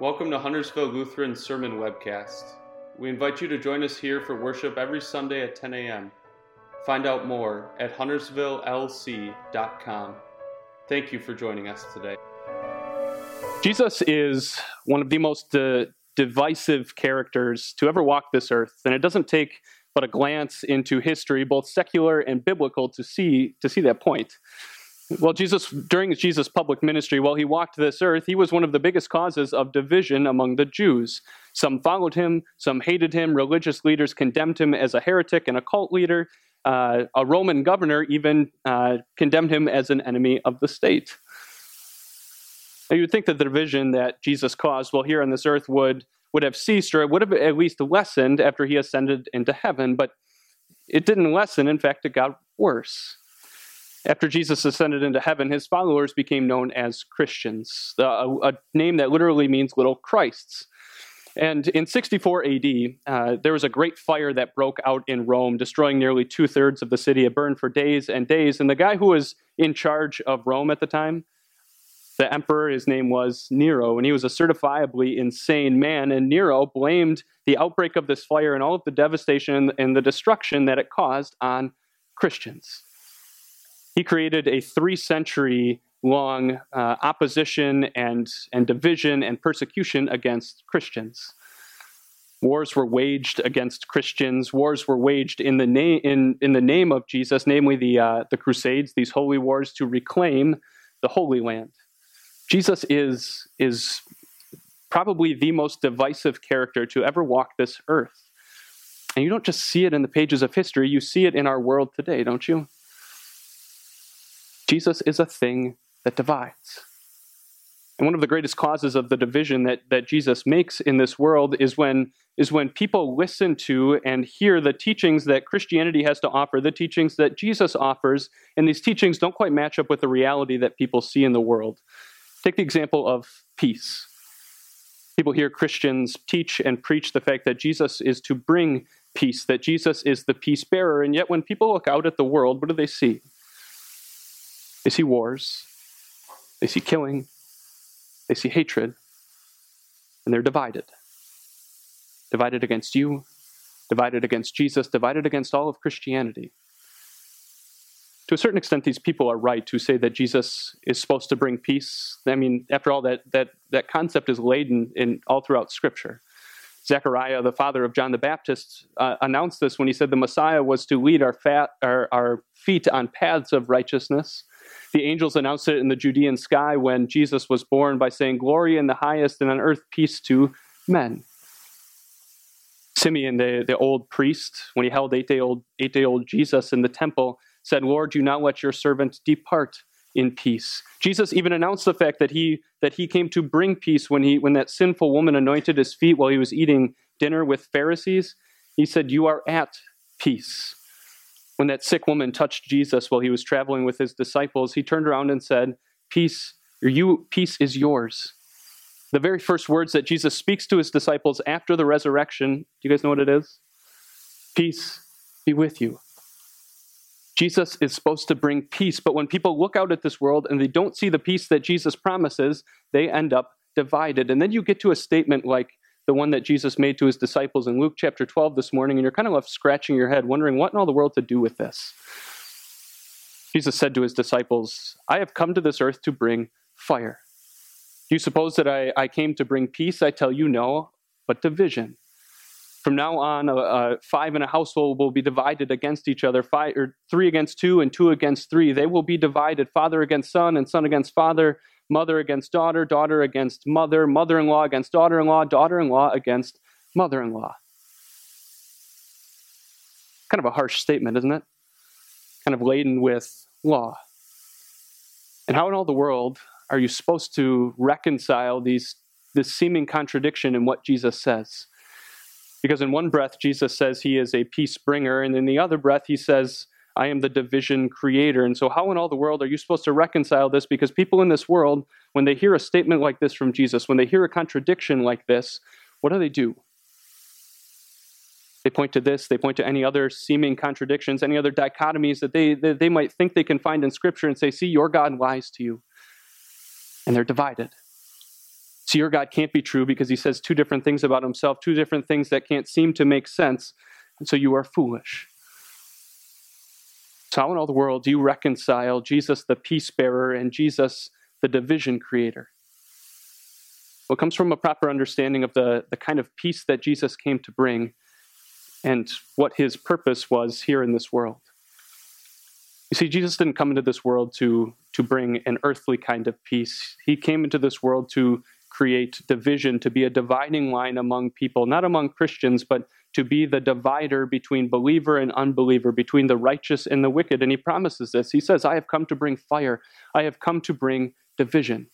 Welcome to Huntersville Lutheran Sermon Webcast. We invite you to join us here for worship every Sunday at 10 a.m. Find out more at huntersvillelc.com. Thank you for joining us today. Jesus is one of the most uh, divisive characters to ever walk this earth, and it doesn't take but a glance into history, both secular and biblical, to see to see that point. Well, Jesus, during Jesus' public ministry, while he walked this earth, he was one of the biggest causes of division among the Jews. Some followed him, some hated him. Religious leaders condemned him as a heretic and a cult leader. Uh, a Roman governor even uh, condemned him as an enemy of the state. Now, you would think that the division that Jesus caused while here on this earth would, would have ceased or it would have at least lessened after he ascended into heaven, but it didn't lessen. In fact, it got worse. After Jesus ascended into heaven, his followers became known as Christians, a, name that literally means little Christs. And in 64 AD, uh, there was a great fire that broke out in Rome, destroying nearly two thirds of the city. It burned for days and days. And the guy who was in charge of Rome at the time, the emperor, his name was Nero, and he was a certifiably insane man. And Nero blamed the outbreak of this fire and all of the devastation and the destruction that it caused on Christians. He created a three century long uh, opposition and, and division and persecution against Christians. Wars were waged against Christians. Wars were waged in the, na- in, in the name of Jesus, namely the, uh, the Crusades, these holy wars to reclaim the Holy Land. Jesus is, is probably the most divisive character to ever walk this earth. And you don't just see it in the pages of history, you see it in our world today, don't you? Jesus is a thing that divides. And one of the greatest causes of the division that, that Jesus makes in this world is when, is when people listen to and hear the teachings that Christianity has to offer, the teachings that Jesus offers, and these teachings don't quite match up with the reality that people see in the world. Take the example of peace. People hear Christians teach and preach the fact that Jesus is to bring peace, that Jesus is the peace bearer, and yet when people look out at the world, what do they see? They see wars, they see killing, they see hatred, and they're divided. Divided against you, divided against Jesus, divided against all of Christianity. To a certain extent, these people are right who say that Jesus is supposed to bring peace. I mean, after all, that, that, that concept is laden in all throughout Scripture. Zechariah, the father of John the Baptist, uh, announced this when he said the Messiah was to lead our, fat, our, our feet on paths of righteousness the angels announced it in the Judean sky when Jesus was born by saying, Glory in the highest and on earth peace to men. Simeon, the, the old priest, when he held eight day old, eight day old Jesus in the temple, said, Lord, do not let your servant depart in peace. Jesus even announced the fact that he that he came to bring peace when he when that sinful woman anointed his feet while he was eating dinner with Pharisees. He said, You are at peace. When that sick woman touched Jesus while he was traveling with his disciples, he turned around and said, Peace, you, peace is yours. The very first words that Jesus speaks to his disciples after the resurrection, do you guys know what it is? Peace be with you. Jesus is supposed to bring peace, but when people look out at this world and they don't see the peace that Jesus promises, they end up divided. And then you get to a statement like, the one that Jesus made to his disciples in Luke chapter 12 this morning, and you're kind of left scratching your head, wondering what in all the world to do with this. Jesus said to his disciples, I have come to this earth to bring fire. Do you suppose that I, I came to bring peace? I tell you, no, but division. From now on, a, a five in a household will be divided against each other, five, or three against two and two against three. They will be divided, father against son and son against father mother against daughter, daughter against mother, mother in law against daughter in law, daughter in law against mother in law. Kind of a harsh statement, isn't it? Kind of laden with law. And how in all the world are you supposed to reconcile these, this seeming contradiction in what Jesus says? Because in one breath, Jesus says he is a peace bringer, and in the other breath, he says, I am the division creator. And so, how in all the world are you supposed to reconcile this? Because people in this world, when they hear a statement like this from Jesus, when they hear a contradiction like this, what do they do? They point to this, they point to any other seeming contradictions, any other dichotomies that they, that they might think they can find in Scripture and say, See, your God lies to you. And they're divided. So your God can't be true because he says two different things about himself, two different things that can't seem to make sense. And so you are foolish. So, how in all the world do you reconcile Jesus, the peace bearer, and Jesus, the division creator? Well, it comes from a proper understanding of the, the kind of peace that Jesus came to bring and what his purpose was here in this world. You see, Jesus didn't come into this world to, to bring an earthly kind of peace. He came into this world to create division, to be a dividing line among people, not among Christians, but to be the divider between believer and unbeliever, between the righteous and the wicked. And he promises this. He says, I have come to bring fire, I have come to bring division.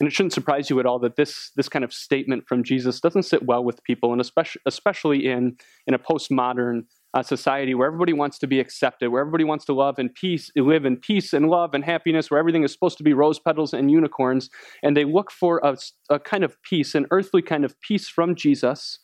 And it shouldn't surprise you at all that this, this kind of statement from Jesus doesn't sit well with people, and especially, especially in, in a postmodern uh, society where everybody wants to be accepted, where everybody wants to love and peace, live in peace and love and happiness, where everything is supposed to be rose petals and unicorns. And they look for a, a kind of peace, an earthly kind of peace from Jesus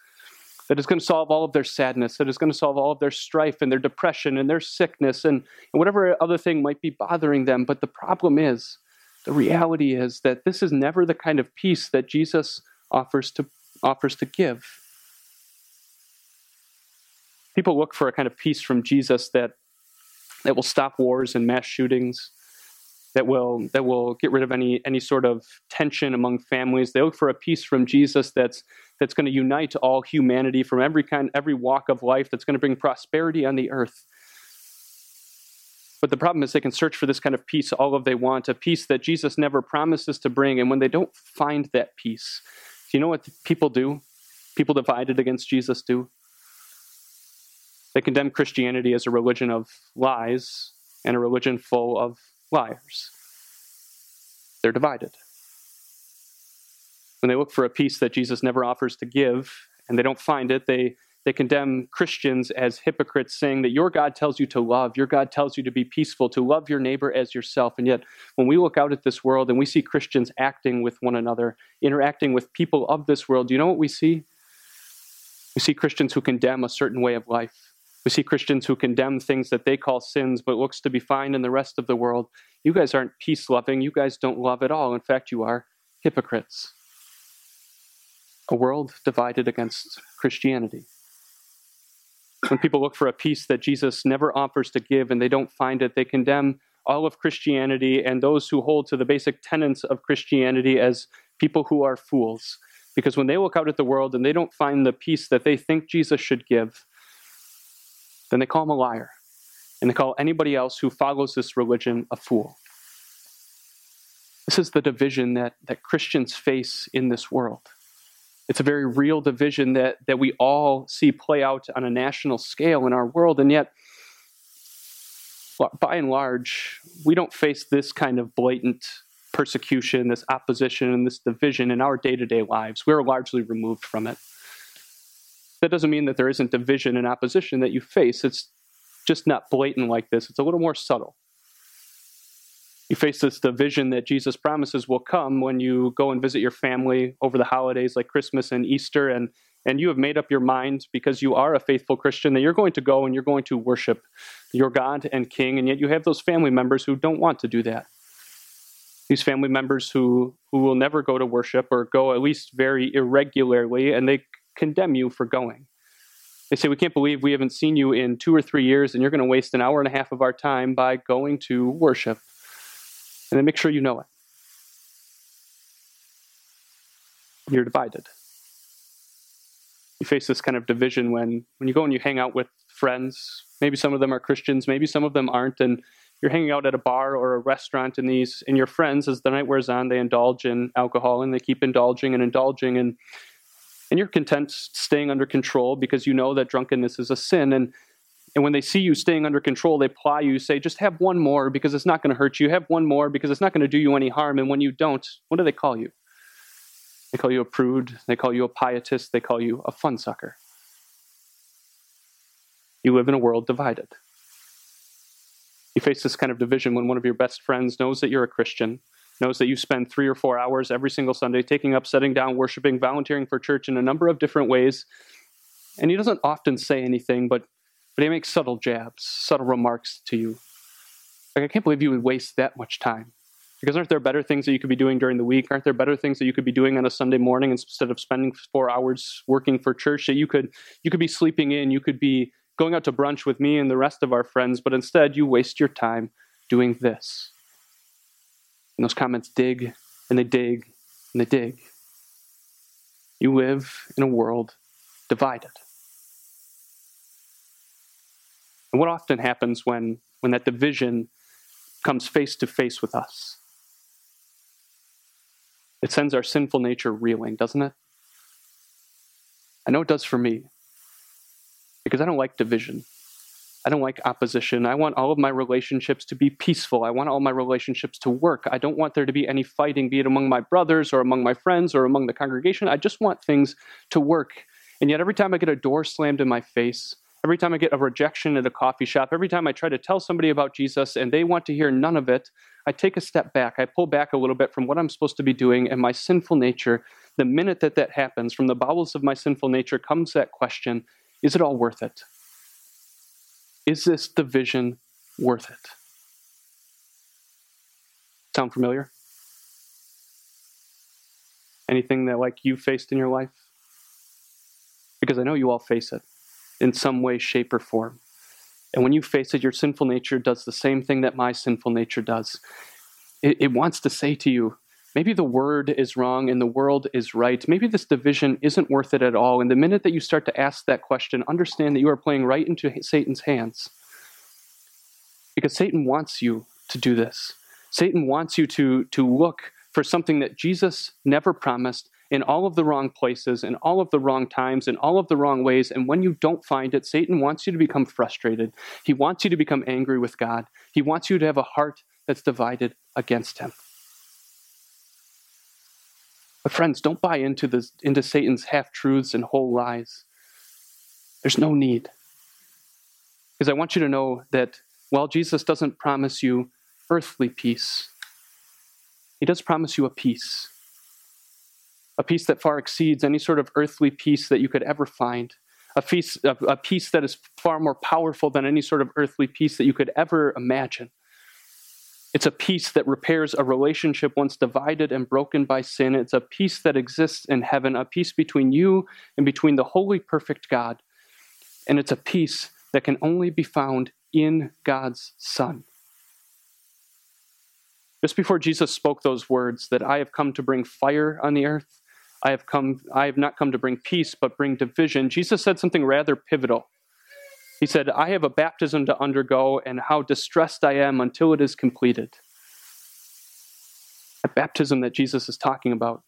that is going to solve all of their sadness, that is going to solve all of their strife and their depression and their sickness and, and whatever other thing might be bothering them. But the problem is, the reality is that this is never the kind of peace that Jesus offers to, offers to give. People look for a kind of peace from Jesus that, that will stop wars and mass shootings, that will, that will get rid of any, any sort of tension among families. They look for a peace from Jesus that's, that's going to unite all humanity from every kind, every walk of life, that's going to bring prosperity on the earth. But the problem is they can search for this kind of peace all of they want, a peace that Jesus never promises to bring. And when they don't find that peace, do you know what people do? People divided against Jesus do. They condemn Christianity as a religion of lies and a religion full of liars. They're divided. When they look for a peace that Jesus never offers to give and they don't find it, they they condemn Christians as hypocrites, saying that your God tells you to love, your God tells you to be peaceful, to love your neighbor as yourself. And yet, when we look out at this world and we see Christians acting with one another, interacting with people of this world, do you know what we see? We see Christians who condemn a certain way of life. We see Christians who condemn things that they call sins, but looks to be fine in the rest of the world. You guys aren't peace loving. You guys don't love at all. In fact, you are hypocrites. A world divided against Christianity. When people look for a peace that Jesus never offers to give and they don't find it, they condemn all of Christianity and those who hold to the basic tenets of Christianity as people who are fools. Because when they look out at the world and they don't find the peace that they think Jesus should give, then they call him a liar. And they call anybody else who follows this religion a fool. This is the division that, that Christians face in this world. It's a very real division that, that we all see play out on a national scale in our world. And yet, by and large, we don't face this kind of blatant persecution, this opposition, and this division in our day to day lives. We're largely removed from it. That doesn't mean that there isn't division and opposition that you face. It's just not blatant like this, it's a little more subtle. You face this division that Jesus promises will come when you go and visit your family over the holidays like Christmas and Easter, and, and you have made up your mind because you are a faithful Christian that you're going to go and you're going to worship your God and King, and yet you have those family members who don't want to do that. These family members who, who will never go to worship or go at least very irregularly, and they condemn you for going. They say, We can't believe we haven't seen you in two or three years, and you're going to waste an hour and a half of our time by going to worship and then make sure you know it. You're divided. You face this kind of division when, when you go and you hang out with friends. Maybe some of them are Christians, maybe some of them aren't, and you're hanging out at a bar or a restaurant, and these and your friends, as the night wears on, they indulge in alcohol and they keep indulging and indulging, and and you're content staying under control because you know that drunkenness is a sin, and and when they see you staying under control, they ply you, say, just have one more because it's not going to hurt you. Have one more because it's not going to do you any harm. And when you don't, what do they call you? They call you a prude. They call you a pietist. They call you a fun sucker. You live in a world divided. You face this kind of division when one of your best friends knows that you're a Christian, knows that you spend three or four hours every single Sunday taking up, setting down, worshiping, volunteering for church in a number of different ways. And he doesn't often say anything, but but he makes subtle jabs, subtle remarks to you. Like, I can't believe you would waste that much time. Because aren't there better things that you could be doing during the week? Aren't there better things that you could be doing on a Sunday morning instead of spending four hours working for church? That you could you could be sleeping in, you could be going out to brunch with me and the rest of our friends, but instead you waste your time doing this. And those comments dig and they dig and they dig. You live in a world divided. And what often happens when, when that division comes face to face with us? It sends our sinful nature reeling, doesn't it? I know it does for me because I don't like division. I don't like opposition. I want all of my relationships to be peaceful. I want all my relationships to work. I don't want there to be any fighting, be it among my brothers or among my friends or among the congregation. I just want things to work. And yet, every time I get a door slammed in my face, every time I get a rejection at a coffee shop, every time I try to tell somebody about Jesus and they want to hear none of it, I take a step back. I pull back a little bit from what I'm supposed to be doing, and my sinful nature, the minute that that happens, from the bowels of my sinful nature comes that question is it all worth it? Is this division worth it? Sound familiar? Anything that like you faced in your life? Because I know you all face it in some way, shape, or form. And when you face it, your sinful nature does the same thing that my sinful nature does. It, it wants to say to you, maybe the word is wrong and the world is right. Maybe this division isn't worth it at all. And the minute that you start to ask that question, understand that you are playing right into Satan's hands. Because Satan wants you to do this. Satan wants you to, to look for something that Jesus never promised in all of the wrong places, in all of the wrong times, in all of the wrong ways. And when you don't find it, Satan wants you to become frustrated. He wants you to become angry with God. He wants you to have a heart that's divided against him. But friends, don't buy into this into Satan's half truths and whole lies. There's no need. Because I want you to know that while Jesus doesn't promise you earthly peace, he does promise you a peace. A peace that far exceeds any sort of earthly peace that you could ever find. A peace, a, a peace that is far more powerful than any sort of earthly peace that you could ever imagine. It's a peace that repairs a relationship once divided and broken by sin. It's a peace that exists in heaven, a peace between you and between the holy, perfect God. And it's a peace that can only be found in God's Son. Just before Jesus spoke those words, that I have come to bring fire on the earth, I have come I have not come to bring peace, but bring division. Jesus said something rather pivotal. He said, I have a baptism to undergo, and how distressed I am until it is completed. That baptism that Jesus is talking about,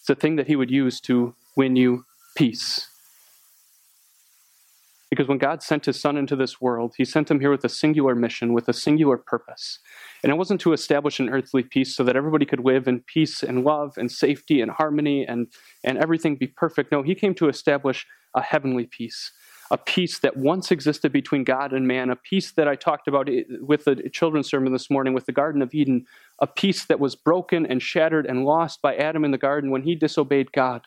it's a thing that he would use to win you peace. Because when God sent his son into this world, he sent him here with a singular mission, with a singular purpose. And it wasn't to establish an earthly peace so that everybody could live in peace and love and safety and harmony and, and everything be perfect. No, he came to establish a heavenly peace a peace that once existed between God and man, a peace that I talked about with the children's sermon this morning with the Garden of Eden, a peace that was broken and shattered and lost by Adam in the garden when he disobeyed God.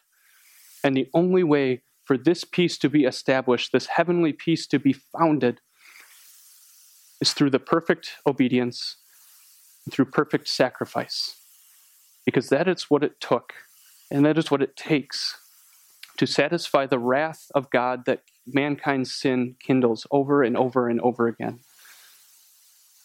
And the only way for this peace to be established, this heavenly peace to be founded, is through the perfect obedience and through perfect sacrifice. Because that is what it took, and that is what it takes to satisfy the wrath of God that mankind's sin kindles over and over and over again.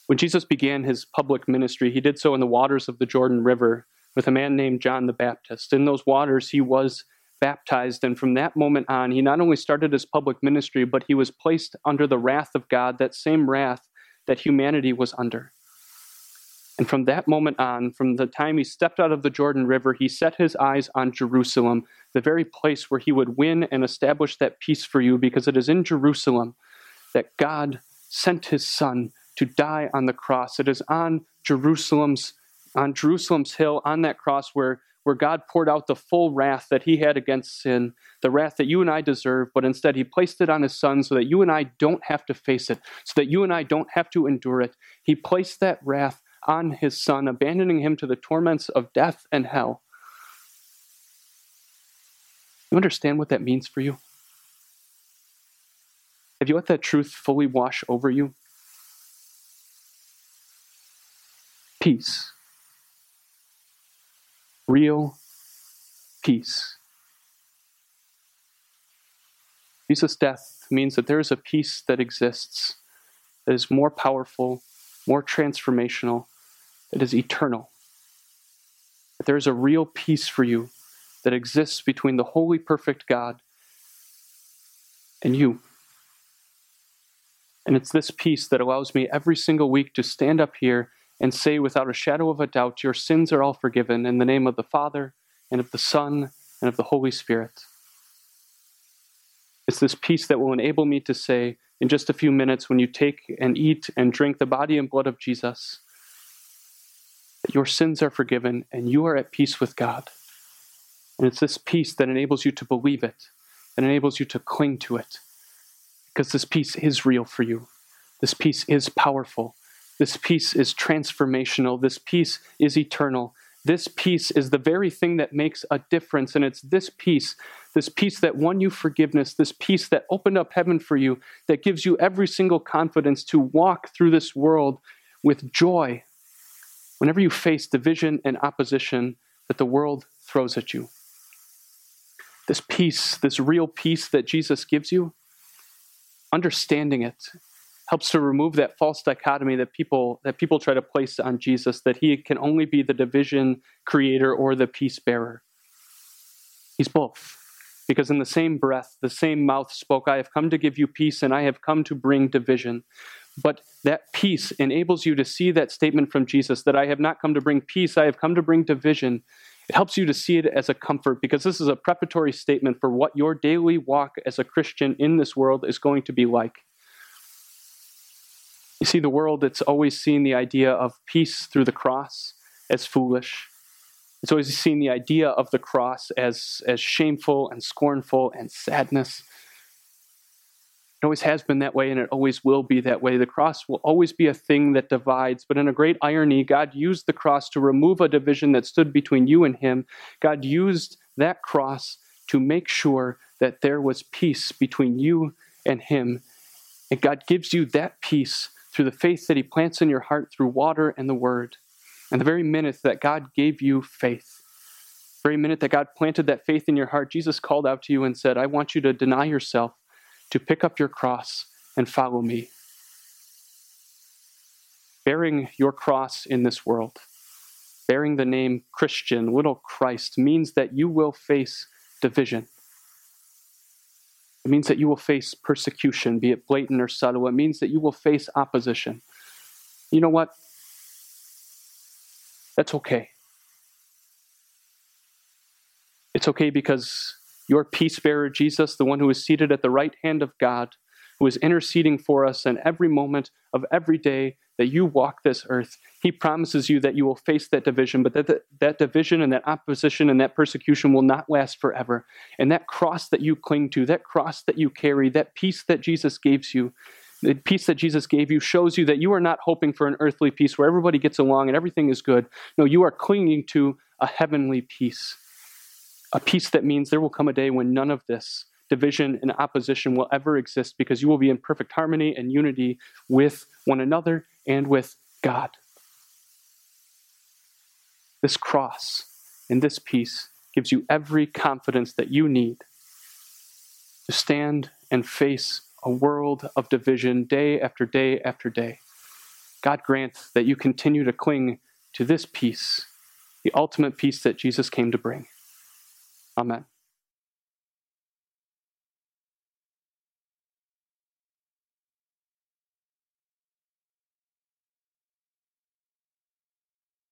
When Jesus began his public ministry, he did so in the waters of the Jordan River with a man named John the Baptist. In those waters, he was baptized, and from that moment on, he not only started his public ministry, but he was placed under the wrath of God, that same wrath that humanity was under. And from that moment on, from the time he stepped out of the Jordan River, he set his eyes on Jerusalem, the very place where he would win and establish that peace for you, because it is in Jerusalem that God sent his son to die on the cross. It is on Jerusalem's on Jerusalem's hill on that cross where where God poured out the full wrath that he had against sin, the wrath that you and I deserve, but instead he placed it on his son so that you and I don't have to face it, so that you and I don't have to endure it. He placed that wrath on his son, abandoning him to the torments of death and hell. You understand what that means for you? Have you let that truth fully wash over you? Peace. real peace. Jesus' death means that there is a peace that exists that is more powerful, more transformational, that is eternal. That there is a real peace for you that exists between the holy, perfect God and you. And it's this peace that allows me every single week to stand up here and say without a shadow of a doubt, Your sins are all forgiven in the name of the Father, and of the Son, and of the Holy Spirit. It's this peace that will enable me to say, in just a few minutes, when you take and eat and drink the body and blood of Jesus, that your sins are forgiven and you are at peace with God. And it's this peace that enables you to believe it, that enables you to cling to it, because this peace is real for you. This peace is powerful. This peace is transformational. This peace is eternal. This peace is the very thing that makes a difference. And it's this peace, this peace that won you forgiveness, this peace that opened up heaven for you, that gives you every single confidence to walk through this world with joy whenever you face division and opposition that the world throws at you. This peace, this real peace that Jesus gives you, understanding it helps to remove that false dichotomy that people that people try to place on Jesus that he can only be the division creator or the peace bearer. He's both. Because in the same breath, the same mouth spoke, I have come to give you peace and I have come to bring division. But that peace enables you to see that statement from Jesus that I have not come to bring peace, I have come to bring division. It helps you to see it as a comfort because this is a preparatory statement for what your daily walk as a Christian in this world is going to be like. You see, the world, it's always seen the idea of peace through the cross as foolish. It's always seen the idea of the cross as, as shameful and scornful and sadness. It always has been that way, and it always will be that way. The cross will always be a thing that divides, but in a great irony, God used the cross to remove a division that stood between you and Him. God used that cross to make sure that there was peace between you and Him. And God gives you that peace through the faith that He plants in your heart through water and the Word. And the very minute that God gave you faith, the very minute that God planted that faith in your heart, Jesus called out to you and said, I want you to deny yourself, to pick up your cross and follow me. Bearing your cross in this world, bearing the name Christian, little Christ, means that you will face division. It means that you will face persecution, be it blatant or subtle. It means that you will face opposition. You know what? That's okay. It's okay because your peace bearer, Jesus, the one who is seated at the right hand of God, who is interceding for us in every moment of every day that you walk this earth, he promises you that you will face that division, but that, that that division and that opposition and that persecution will not last forever. And that cross that you cling to, that cross that you carry, that peace that Jesus gives you, the peace that Jesus gave you shows you that you are not hoping for an earthly peace where everybody gets along and everything is good. No, you are clinging to a heavenly peace. A peace that means there will come a day when none of this division and opposition will ever exist because you will be in perfect harmony and unity with one another and with God. This cross and this peace gives you every confidence that you need to stand and face a world of division day after day after day. God grant that you continue to cling to this peace, the ultimate peace that Jesus came to bring. Amen.